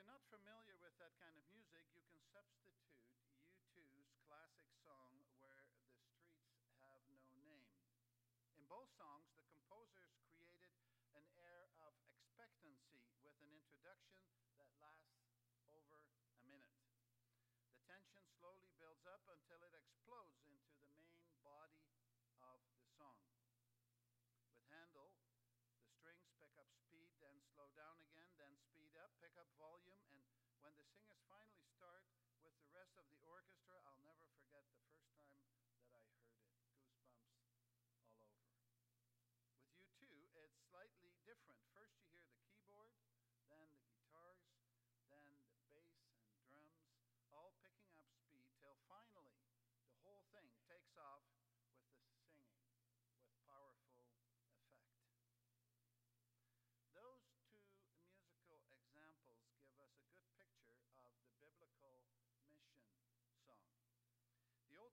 you're not familiar with that kind of music, you can substitute U2's classic song, Where the Streets Have No Name. In both songs, the composers created an air of expectancy with an introduction that lasts over a minute. The tension slowly builds up until it explodes into the main body of the song. With Handel, the strings pick up speed, then slow down again, pick up volume. And when the singers finally start with the rest of the orchestra, I'll never forget the first time that I heard it. Goosebumps all over. With U2, it's slightly different. First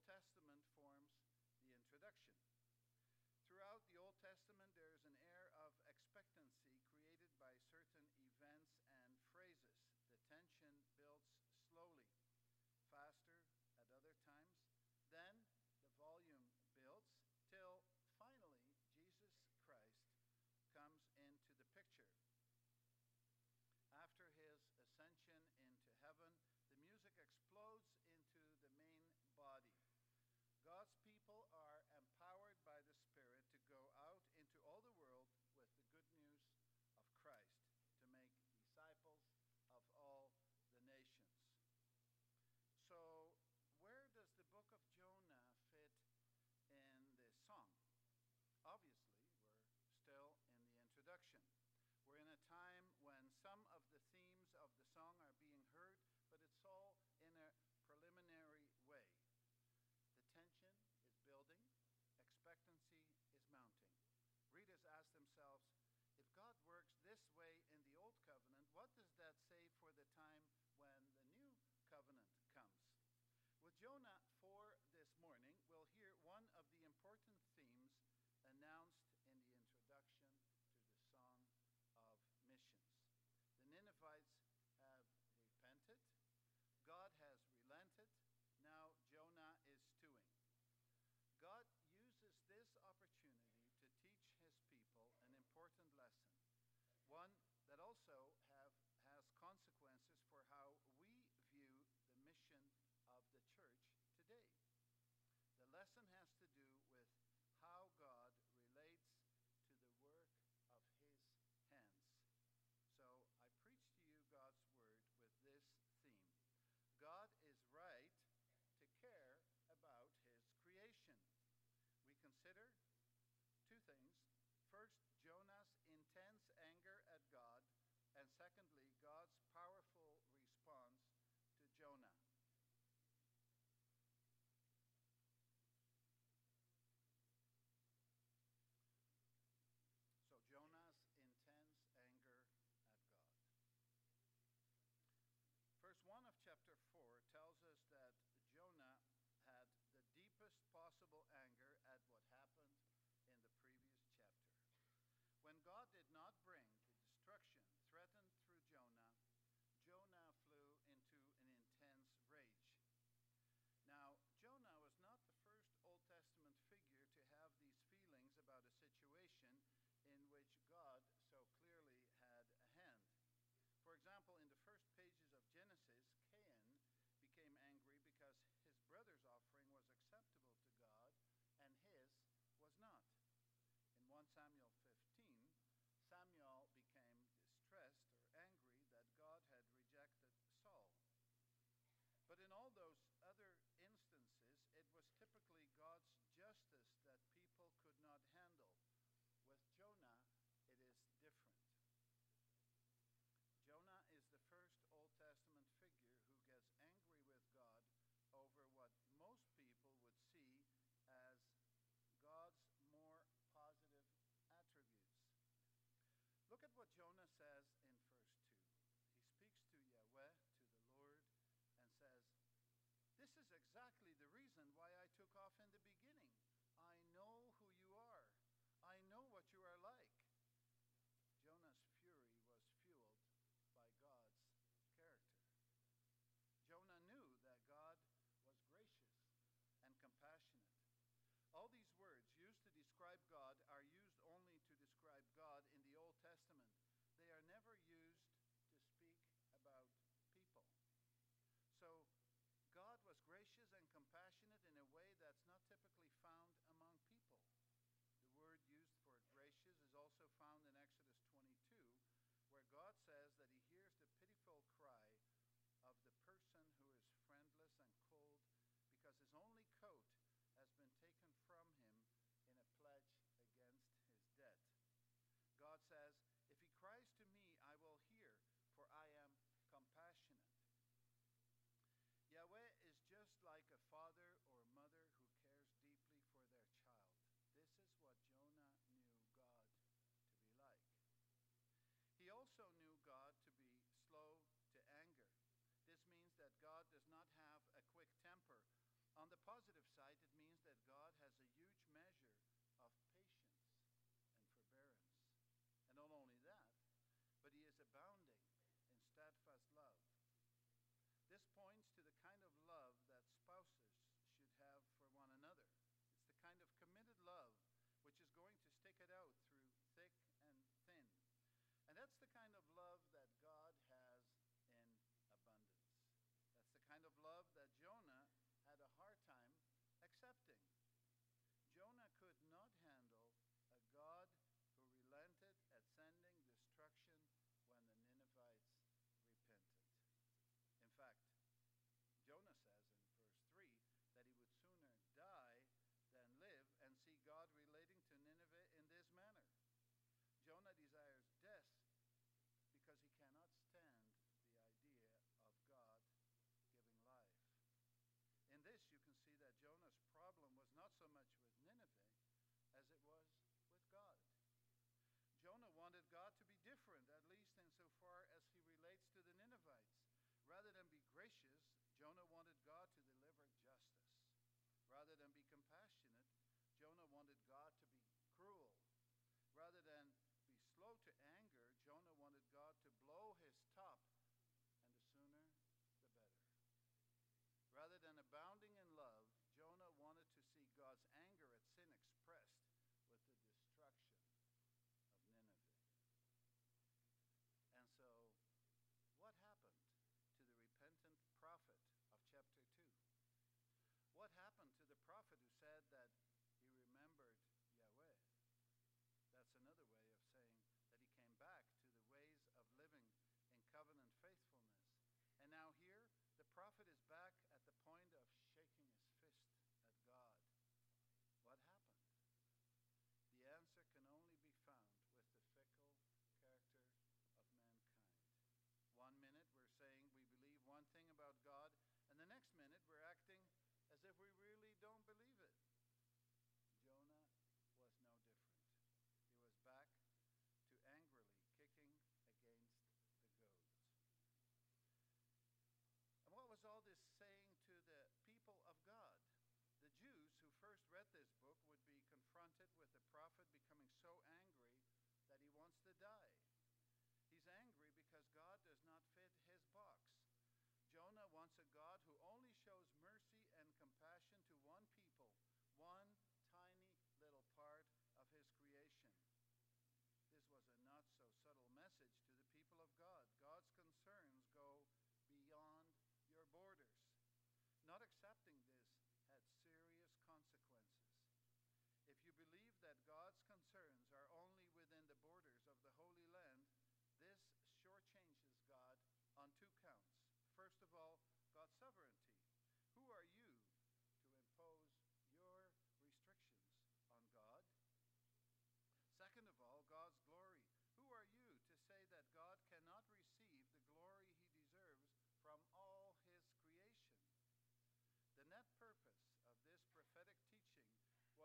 Testament forms the introduction. Throughout the Old Testament, there is an air of expectancy created by certain events ask themselves, if God works this way in the Old Covenant, what does that say for the time when the New Covenant comes? With Jonah, what Jonah says in verse 2. He speaks to Yahweh, to the Lord, and says, This is exactly the reason why I took off in the beginning God says, positive side, what happened to the prophet who said that he remembered Yahweh? That's another way of saying that he came back to the ways of living in covenant faithfulness. And now here, the prophet is back at the point of shaking his fist at God. What happened? The answer can only be found with the fickle character of mankind. One minute we're saying we believe one thing about God, don't believe it. Jonah was no different. He was back to angrily kicking against the goads. And what was all this saying to the people of God? The Jews who first read this book would be confronted with the prophet becoming so angry that he wants to die.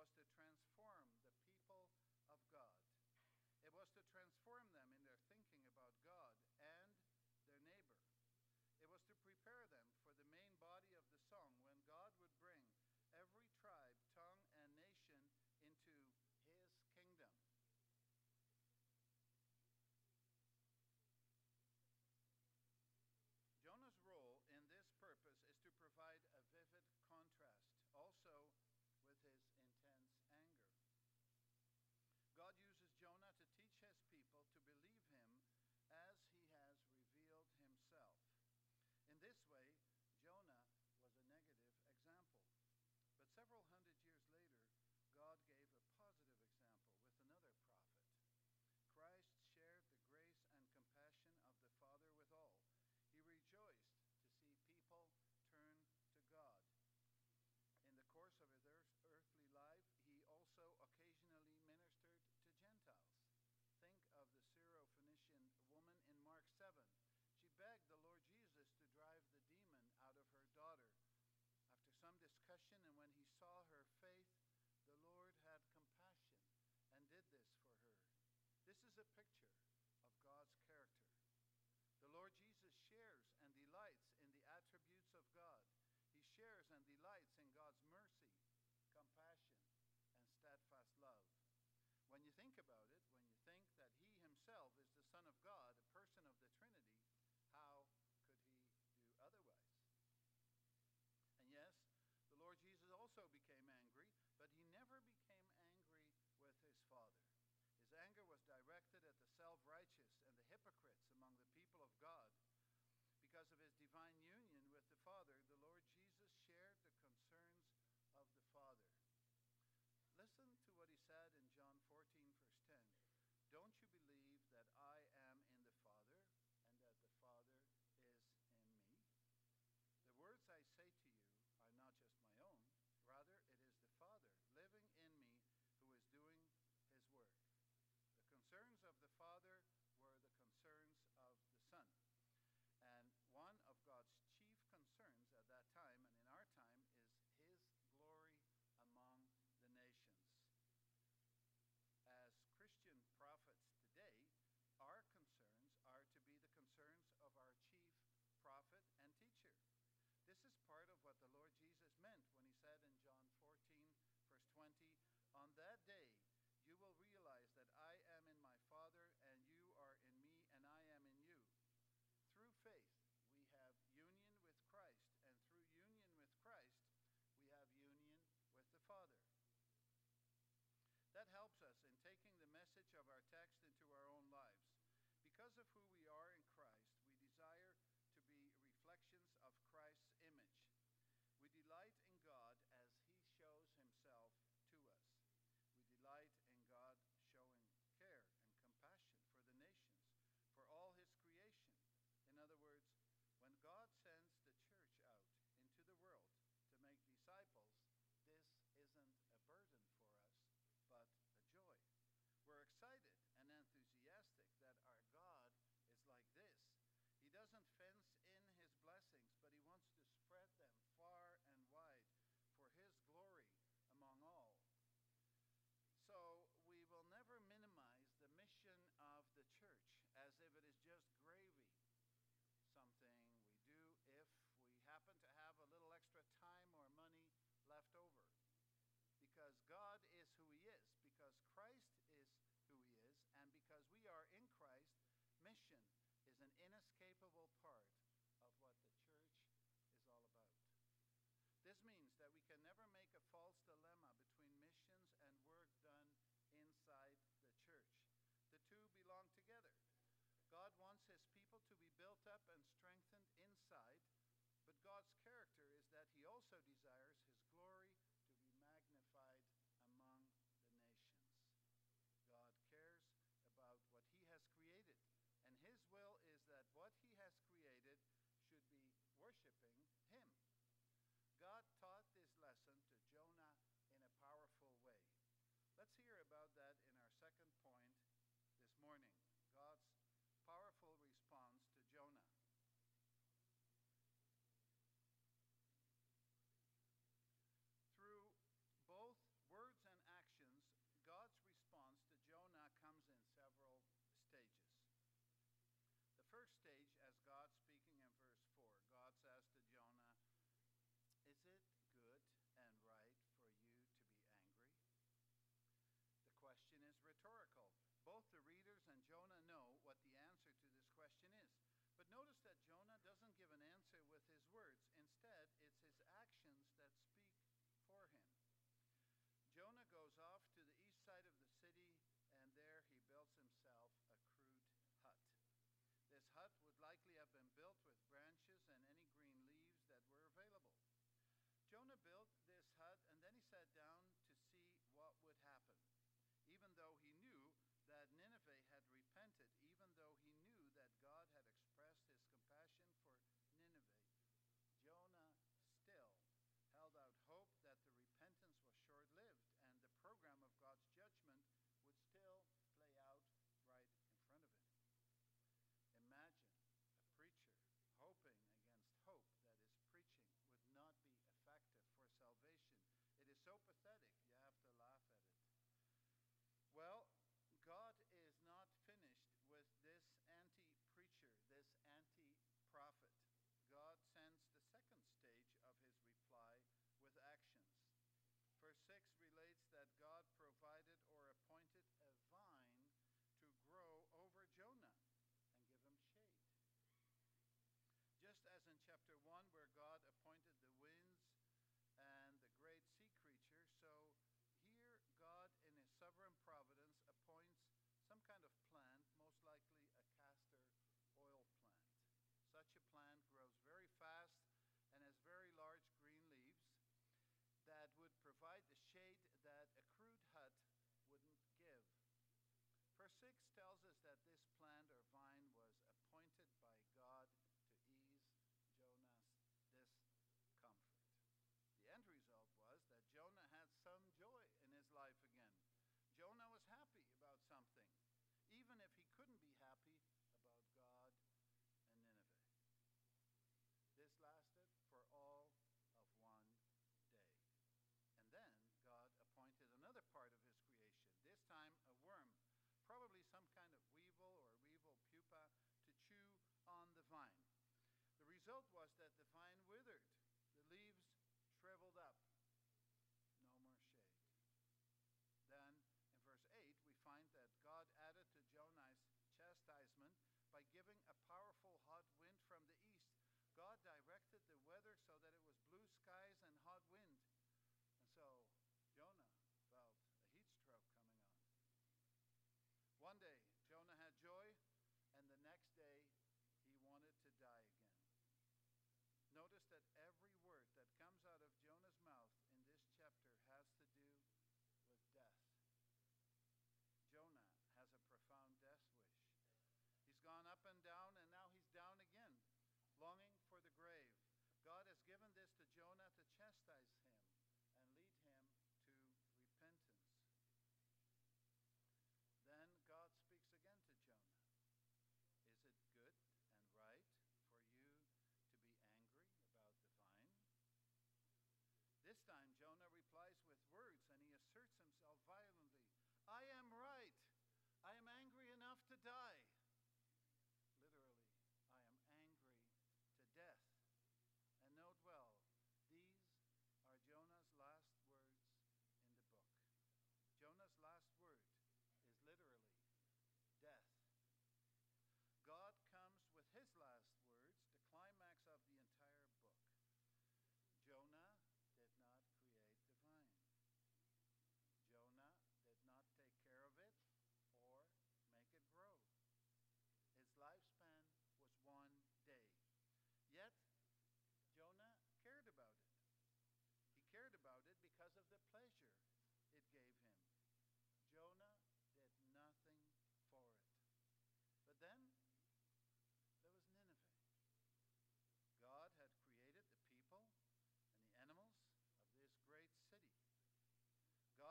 was to transform the people of God. It was to transform them into a picture of God's character. The Lord Jesus shares and delights in the attributes of God. He shares and delights in God's mercy, compassion, and steadfast love. When you think about it, when you think that he himself is the Son of God, a person of the Trinity, how could he do otherwise? And yes, the Lord Jesus also became angry, but he never became angry with his Father directed at the self righteous and the hypocrites among the people of God because of his divine meant when he said in John 14, verse 20, On that day happen to have a little extra time or money left over. Because God is who He is, because Christ is who He is, and because we are in Christ, mission is an inescapable part of what the church is all about. This means that we can never make a false dilemma between missions and work done inside the church. The two belong together. God wants his people to be built up and strengthened. what he question is rhetorical. Both the readers and Jonah know what the answer to this question is. But notice that Jonah doesn't give an answer with his words. Instead, it's his actions that speak for him. Jonah goes off to the east side of the city, and there he builds himself a crude hut. This hut would likely have been built with pathetic. tells us that this vine. The result was that the vine withered, the leaves shriveled up. No more shade. Then in verse 8, we find that God added to Jonah's chastisement by giving a powerful hot wind from the east. God directed the weather so that it was blue skies and hot wind. And so Jonah felt a heat stroke coming on. One day, up and down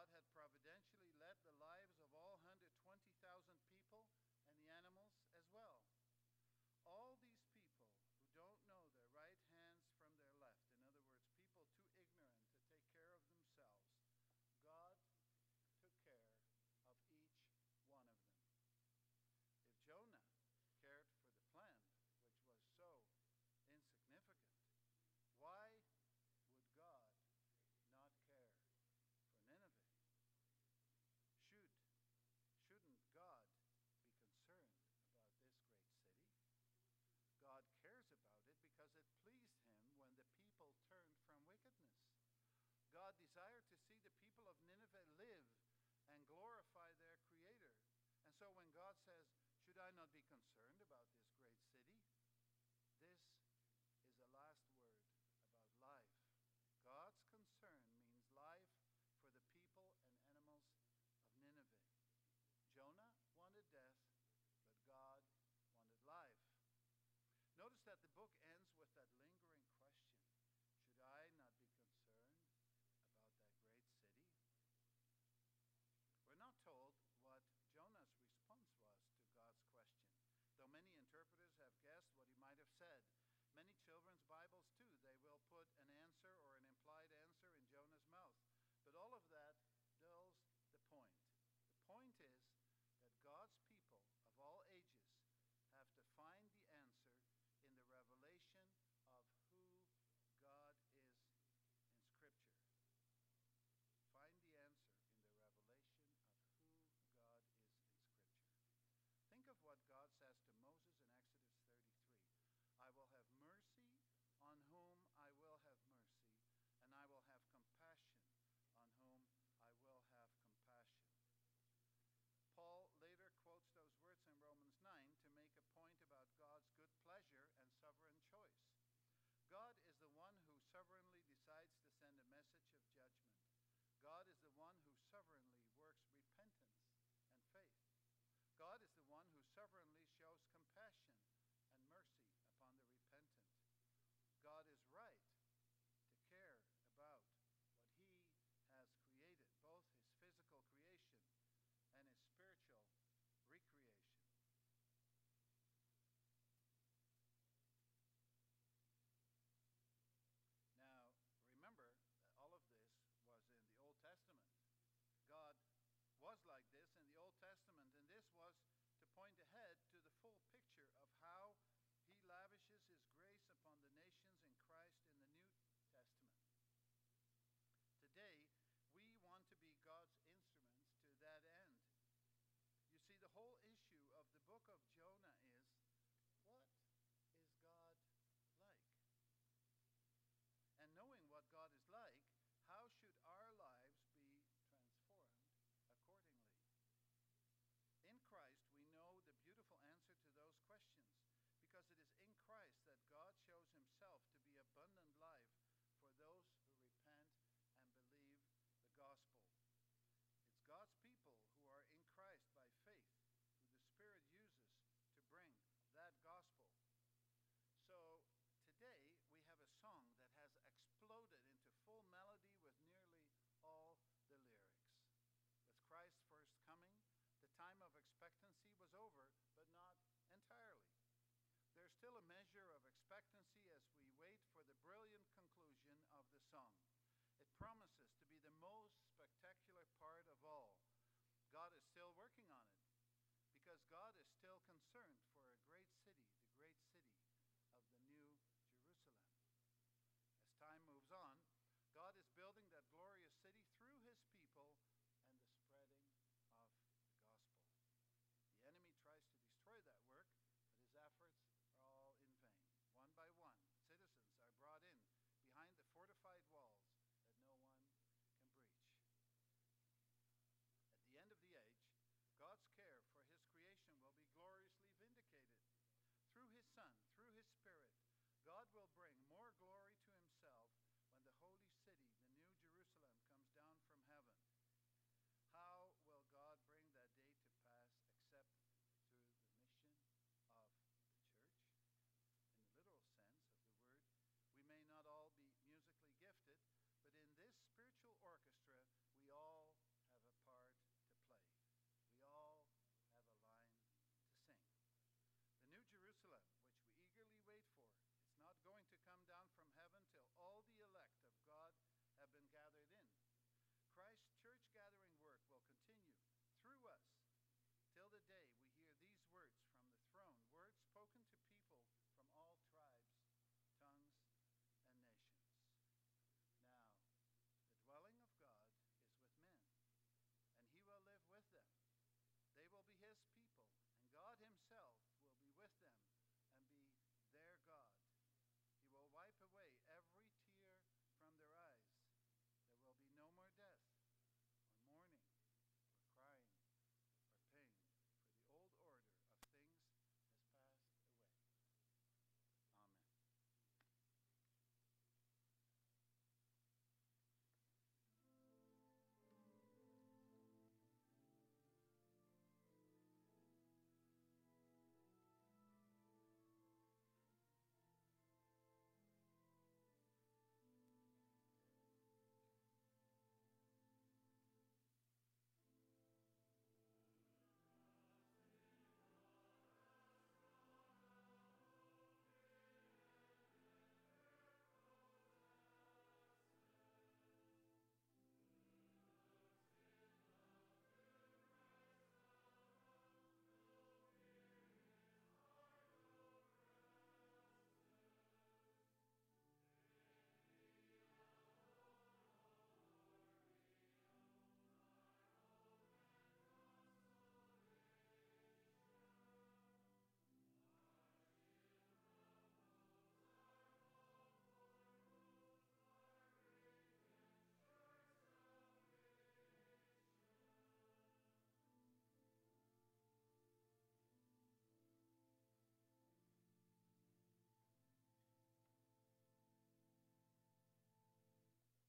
God had God desired to see the people of Nineveh live and glorify their Creator. And so when guessed what he might have said. Christ that God shows himself to be abundant life for those who repent and believe the gospel. It's God's people who are in Christ by faith, who the Spirit uses to bring that gospel. So today we have a song that has exploded into full melody with nearly all the lyrics. With Christ's first coming, the time of expectancy was over, but not entirely. There's still a measure of come down from heaven till